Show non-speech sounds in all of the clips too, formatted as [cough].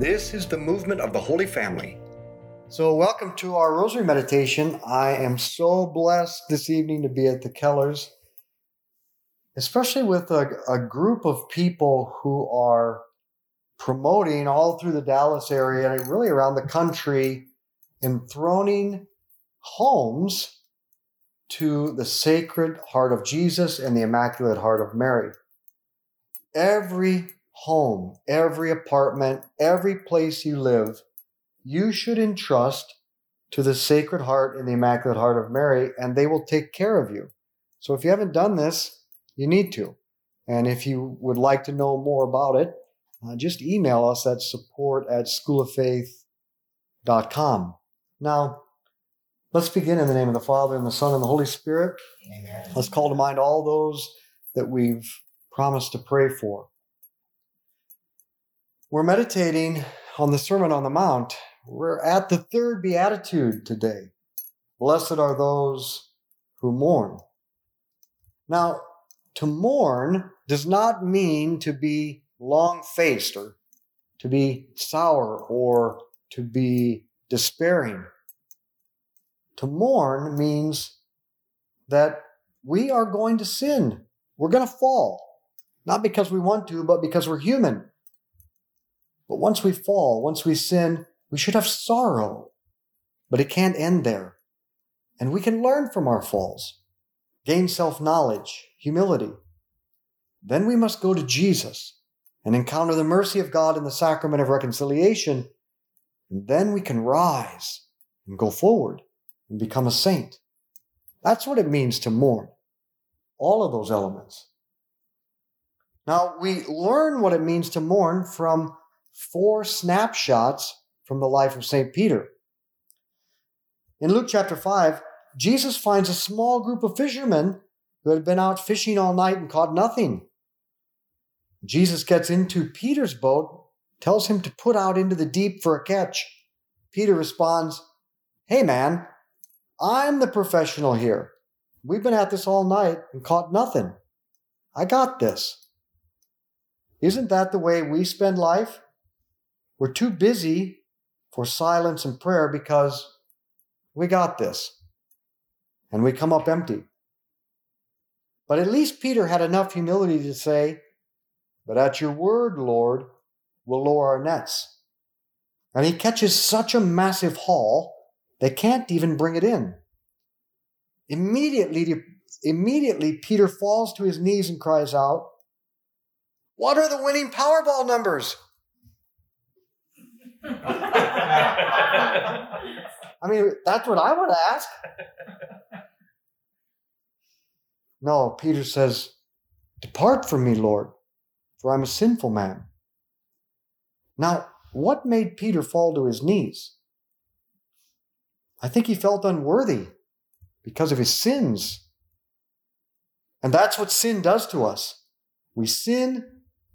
This is the movement of the Holy Family. So, welcome to our Rosary Meditation. I am so blessed this evening to be at the Kellers, especially with a, a group of people who are promoting all through the Dallas area and really around the country, enthroning homes to the Sacred Heart of Jesus and the Immaculate Heart of Mary. Every home, every apartment, every place you live, you should entrust to the Sacred Heart and the Immaculate Heart of Mary, and they will take care of you. So if you haven't done this, you need to. And if you would like to know more about it, uh, just email us at support at schooloffaith.com. Now, let's begin in the name of the Father, and the Son, and the Holy Spirit. Amen. Let's call to mind all those that we've promised to pray for. We're meditating on the Sermon on the Mount. We're at the third beatitude today. Blessed are those who mourn. Now, to mourn does not mean to be long faced or to be sour or to be despairing. To mourn means that we are going to sin. We're going to fall. Not because we want to, but because we're human. But once we fall, once we sin, we should have sorrow. But it can't end there. And we can learn from our falls, gain self knowledge, humility. Then we must go to Jesus and encounter the mercy of God in the sacrament of reconciliation. And then we can rise and go forward and become a saint. That's what it means to mourn. All of those elements. Now, we learn what it means to mourn from four snapshots from the life of St. Peter. In Luke chapter 5, Jesus finds a small group of fishermen who had been out fishing all night and caught nothing. Jesus gets into Peter's boat, tells him to put out into the deep for a catch. Peter responds, Hey man, I'm the professional here. We've been at this all night and caught nothing. I got this. Isn't that the way we spend life? We're too busy for silence and prayer because we got this. And we come up empty. But at least Peter had enough humility to say, But at your word, Lord, we'll lower our nets. And he catches such a massive haul, they can't even bring it in. Immediately, immediately, Peter falls to his knees and cries out, What are the winning Powerball numbers? I mean, that's what I would ask. No, Peter says, Depart from me, Lord, for I'm a sinful man. Now, what made Peter fall to his knees? I think he felt unworthy because of his sins. And that's what sin does to us. We sin,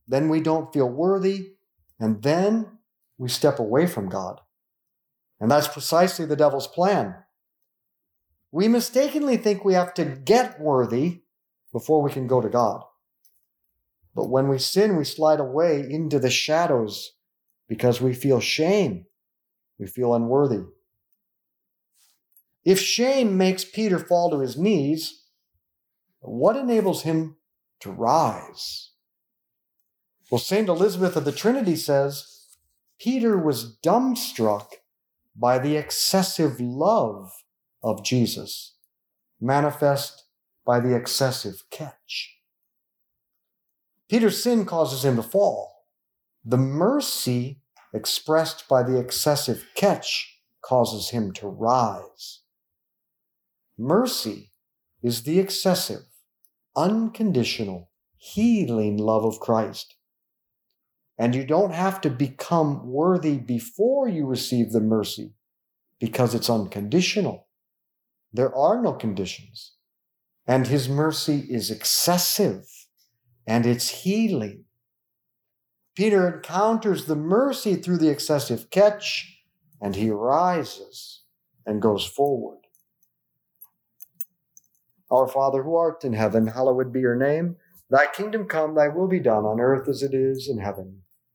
then we don't feel worthy, and then we step away from God. And that's precisely the devil's plan. We mistakenly think we have to get worthy before we can go to God. But when we sin, we slide away into the shadows because we feel shame. We feel unworthy. If shame makes Peter fall to his knees, what enables him to rise? Well, St. Elizabeth of the Trinity says, Peter was dumbstruck by the excessive love of Jesus, manifest by the excessive catch. Peter's sin causes him to fall. The mercy expressed by the excessive catch causes him to rise. Mercy is the excessive, unconditional, healing love of Christ. And you don't have to become worthy before you receive the mercy because it's unconditional. There are no conditions. And his mercy is excessive and it's healing. Peter encounters the mercy through the excessive catch and he rises and goes forward. Our Father who art in heaven, hallowed be your name. Thy kingdom come, thy will be done on earth as it is in heaven.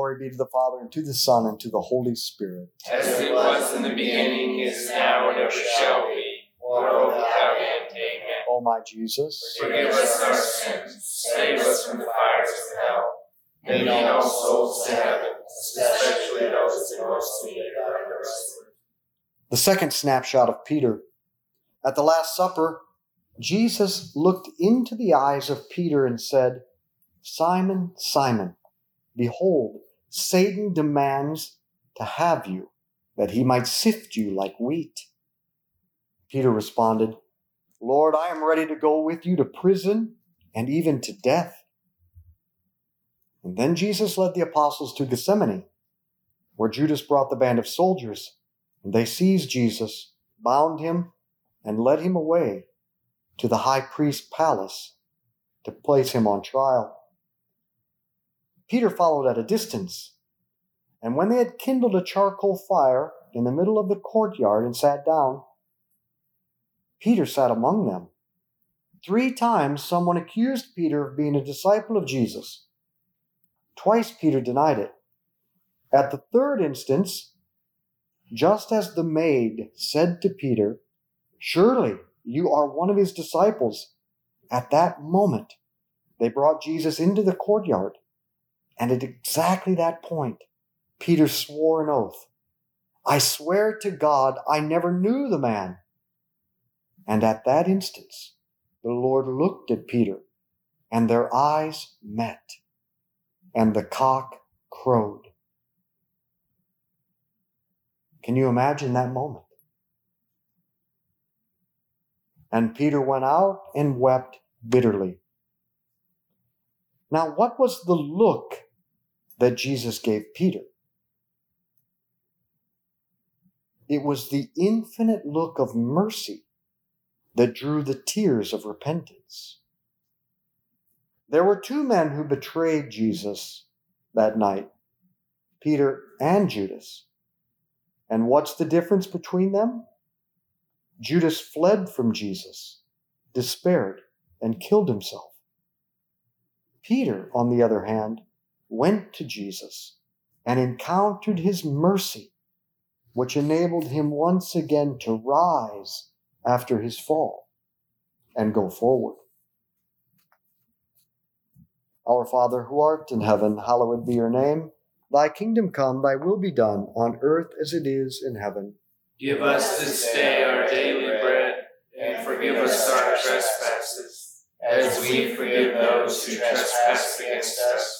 Glory be to the Father, and to the Son, and to the Holy Spirit. As it was in the beginning, is now, and ever shall be, world without end. Amen. O my Jesus, Forgive us our sins, save us from the fires of hell. Lead all souls to heaven, especially those in most need of thy mercy. the second snapshot of Peter. At the Last Supper, Jesus looked into the eyes of Peter and said, Simon, Simon, behold, Satan demands to have you, that he might sift you like wheat. Peter responded, Lord, I am ready to go with you to prison and even to death. And then Jesus led the apostles to Gethsemane, where Judas brought the band of soldiers, and they seized Jesus, bound him, and led him away to the high priest's palace to place him on trial. Peter followed at a distance, and when they had kindled a charcoal fire in the middle of the courtyard and sat down, Peter sat among them. Three times someone accused Peter of being a disciple of Jesus. Twice Peter denied it. At the third instance, just as the maid said to Peter, Surely you are one of his disciples, at that moment they brought Jesus into the courtyard. And at exactly that point, Peter swore an oath I swear to God, I never knew the man. And at that instance, the Lord looked at Peter, and their eyes met, and the cock crowed. Can you imagine that moment? And Peter went out and wept bitterly. Now, what was the look that Jesus gave Peter? It was the infinite look of mercy that drew the tears of repentance. There were two men who betrayed Jesus that night Peter and Judas. And what's the difference between them? Judas fled from Jesus, despaired, and killed himself. Peter, on the other hand, went to Jesus and encountered his mercy, which enabled him once again to rise after his fall and go forward. Our Father who art in heaven, hallowed be your name. Thy kingdom come, thy will be done, on earth as it is in heaven. Give us this day our daily bread, and forgive us our trespasses, as we forgive those who trespass against us.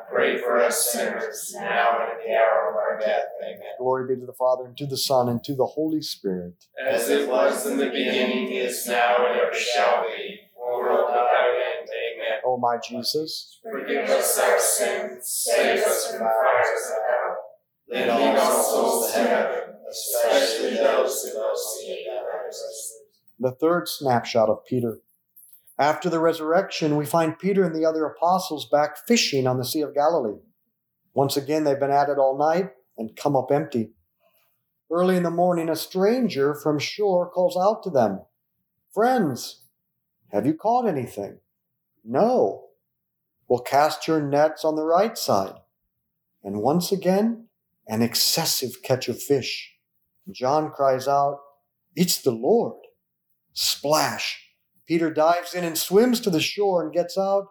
pray for us sinners, now and at the hour of our death. Amen. Glory be to the Father, and to the Son, and to the Holy Spirit. As it was in the beginning, is now, and ever shall be, world without end. Amen. O my Jesus, Forgive us our sins, save us from the fires of hell. Lead all souls to heaven, especially those who most need thy mercy. the third snapshot of Peter. After the resurrection, we find Peter and the other apostles back fishing on the Sea of Galilee. Once again, they've been at it all night and come up empty. Early in the morning, a stranger from shore calls out to them, Friends, have you caught anything? No. Well, cast your nets on the right side. And once again, an excessive catch of fish. John cries out, It's the Lord. Splash! Peter dives in and swims to the shore and gets out.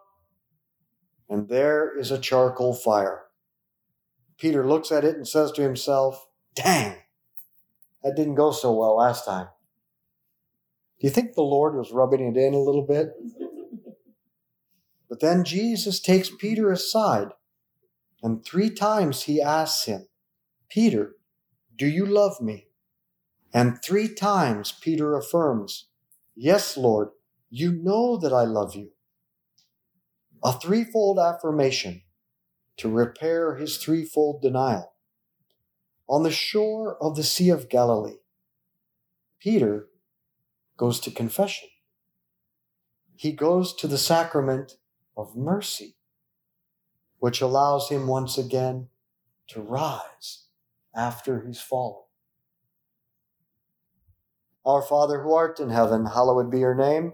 And there is a charcoal fire. Peter looks at it and says to himself, Dang, that didn't go so well last time. Do you think the Lord was rubbing it in a little bit? But then Jesus takes Peter aside, and three times he asks him, Peter, do you love me? And three times Peter affirms, Yes, Lord, you know that I love you. A threefold affirmation to repair his threefold denial. On the shore of the Sea of Galilee, Peter goes to confession. He goes to the sacrament of mercy, which allows him once again to rise after he's fallen. Our Father who art in heaven, hallowed be your name.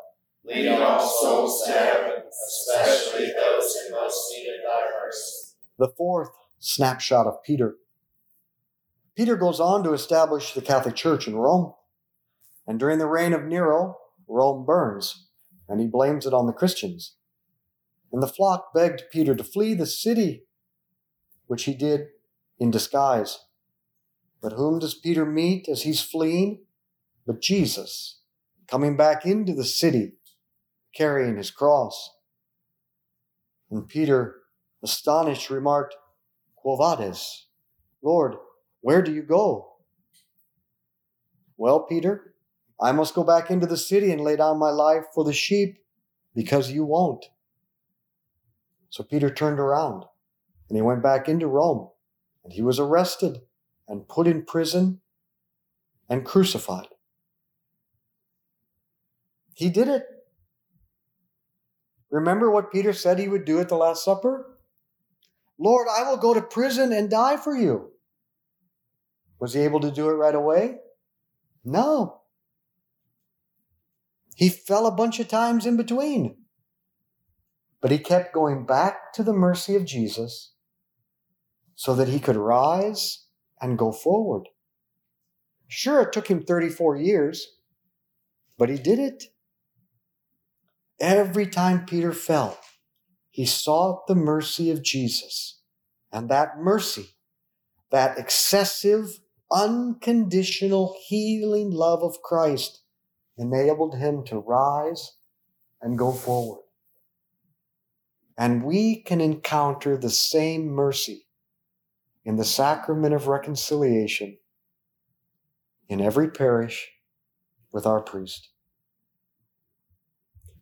Lead all souls to heaven, especially those in most need of thy mercy. the fourth snapshot of Peter. Peter goes on to establish the Catholic Church in Rome. And during the reign of Nero, Rome burns, and he blames it on the Christians. And the flock begged Peter to flee the city, which he did in disguise. But whom does Peter meet as he's fleeing? But Jesus, coming back into the city, carrying his cross. And Peter, astonished, remarked, Quo vadis? Lord, where do you go? Well, Peter, I must go back into the city and lay down my life for the sheep because you won't. So Peter turned around and he went back into Rome and he was arrested and put in prison and crucified. He did it. Remember what Peter said he would do at the Last Supper? Lord, I will go to prison and die for you. Was he able to do it right away? No. He fell a bunch of times in between. But he kept going back to the mercy of Jesus so that he could rise and go forward. Sure, it took him 34 years, but he did it. Every time Peter fell, he sought the mercy of Jesus. And that mercy, that excessive, unconditional healing love of Christ, enabled him to rise and go forward. And we can encounter the same mercy in the sacrament of reconciliation in every parish with our priest.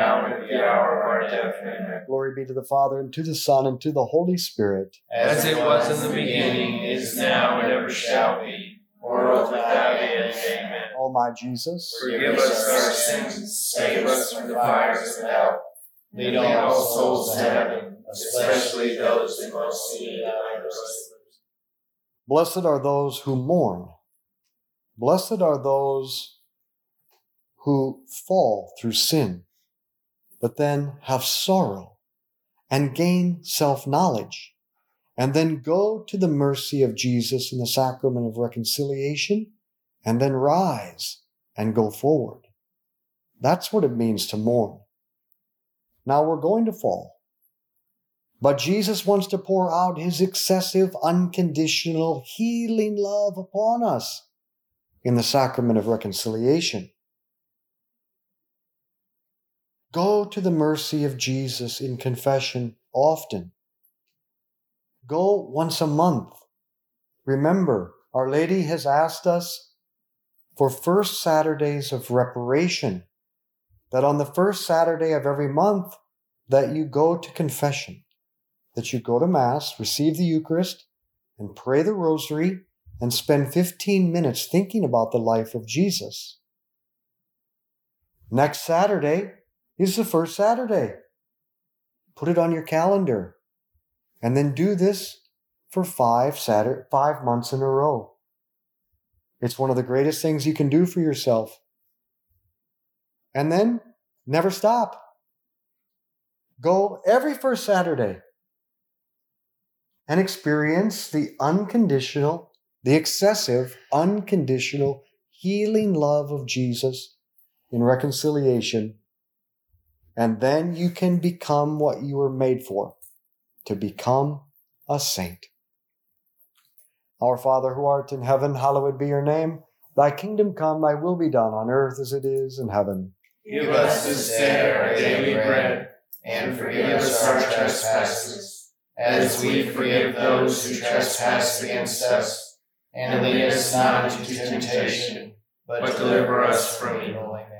and at the hour of our death. Amen. Glory be to the Father, and to the Son, and to the Holy Spirit. As it was in the beginning, is now, and ever shall be, world without end. Amen. O my Jesus, Forgive us our sins, save us from the fires of hell. Lead all souls to heaven, especially those in most need of thy mercy. blessed are those who mourn. Blessed are those who fall through sin, but then have sorrow and gain self knowledge, and then go to the mercy of Jesus in the sacrament of reconciliation, and then rise and go forward. That's what it means to mourn. Now we're going to fall. But Jesus wants to pour out his excessive, unconditional, healing love upon us in the sacrament of reconciliation. Go to the mercy of Jesus in confession often. Go once a month. Remember, Our Lady has asked us for first Saturdays of reparation, that on the first Saturday of every month, that you go to confession, that you go to Mass, receive the Eucharist, and pray the Rosary, and spend 15 minutes thinking about the life of Jesus. Next Saturday is the first Saturday. Put it on your calendar. And then do this for five Saturday, five months in a row. It's one of the greatest things you can do for yourself. And then never stop. Go every first Saturday and experience the unconditional, the excessive, unconditional healing love of Jesus in reconciliation. And then you can become what you were made for to become a saint. Our Father who art in heaven, hallowed be your name. Thy kingdom come, thy will be done on earth as it is in heaven. Give us this day our daily bread, and forgive us our trespasses, as we forgive those who trespass against us. And lead us not into temptation, but deliver us from evil. Amen.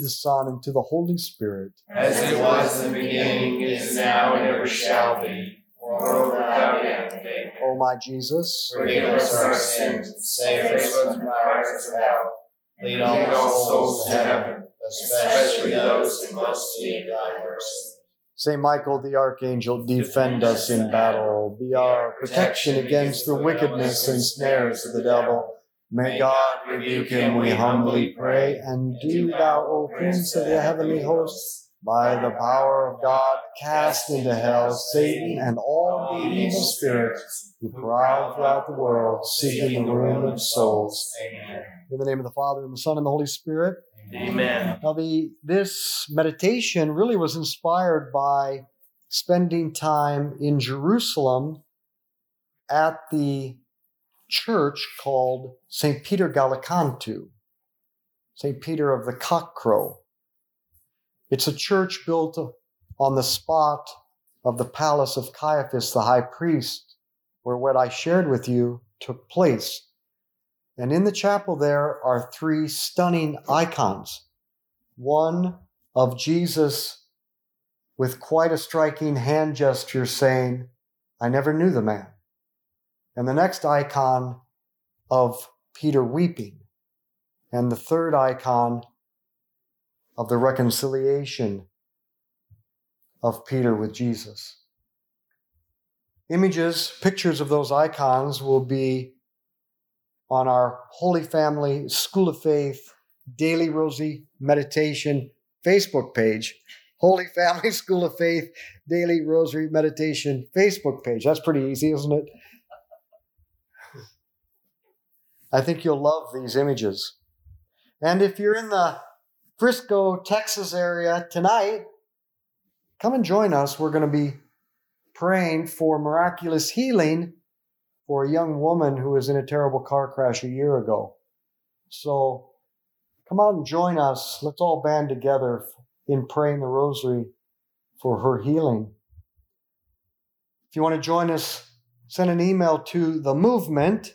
the Son, and to the Holy Spirit. As it was in the beginning, is now, and ever shall be, world without end. Amen. O my Jesus, Forgive us our sins, save us from the fires of hell. Lead all souls to heaven, especially those who most need thy mercy. Saint Michael the Archangel, defend us in battle. Be our protection against the wickedness and snares of the devil. May God rebuke him, we humbly pray. And do thou, O Prince of the heavenly hosts, by the power of God, cast into hell Satan and all the evil spirits who prowl throughout the world, seeking the ruin of souls. Amen. In the name of the Father, and the Son, and the Holy Spirit. Amen. Now, the this meditation really was inspired by spending time in Jerusalem at the church called St. Peter Gallicantu, St. Peter of the Cockcrow. It's a church built on the spot of the palace of Caiaphas, the high priest, where what I shared with you took place. And in the chapel, there are three stunning icons. One of Jesus with quite a striking hand gesture saying, I never knew the man. And the next icon of Peter weeping. And the third icon of the reconciliation of Peter with Jesus. Images, pictures of those icons will be on our Holy Family School of Faith Daily Rosary Meditation Facebook page. Holy Family [laughs] School of Faith Daily Rosary Meditation Facebook page. That's pretty easy, isn't it? I think you'll love these images. And if you're in the Frisco, Texas area tonight, come and join us. We're going to be praying for miraculous healing for a young woman who was in a terrible car crash a year ago. So come out and join us. Let's all band together in praying the rosary for her healing. If you want to join us, send an email to the movement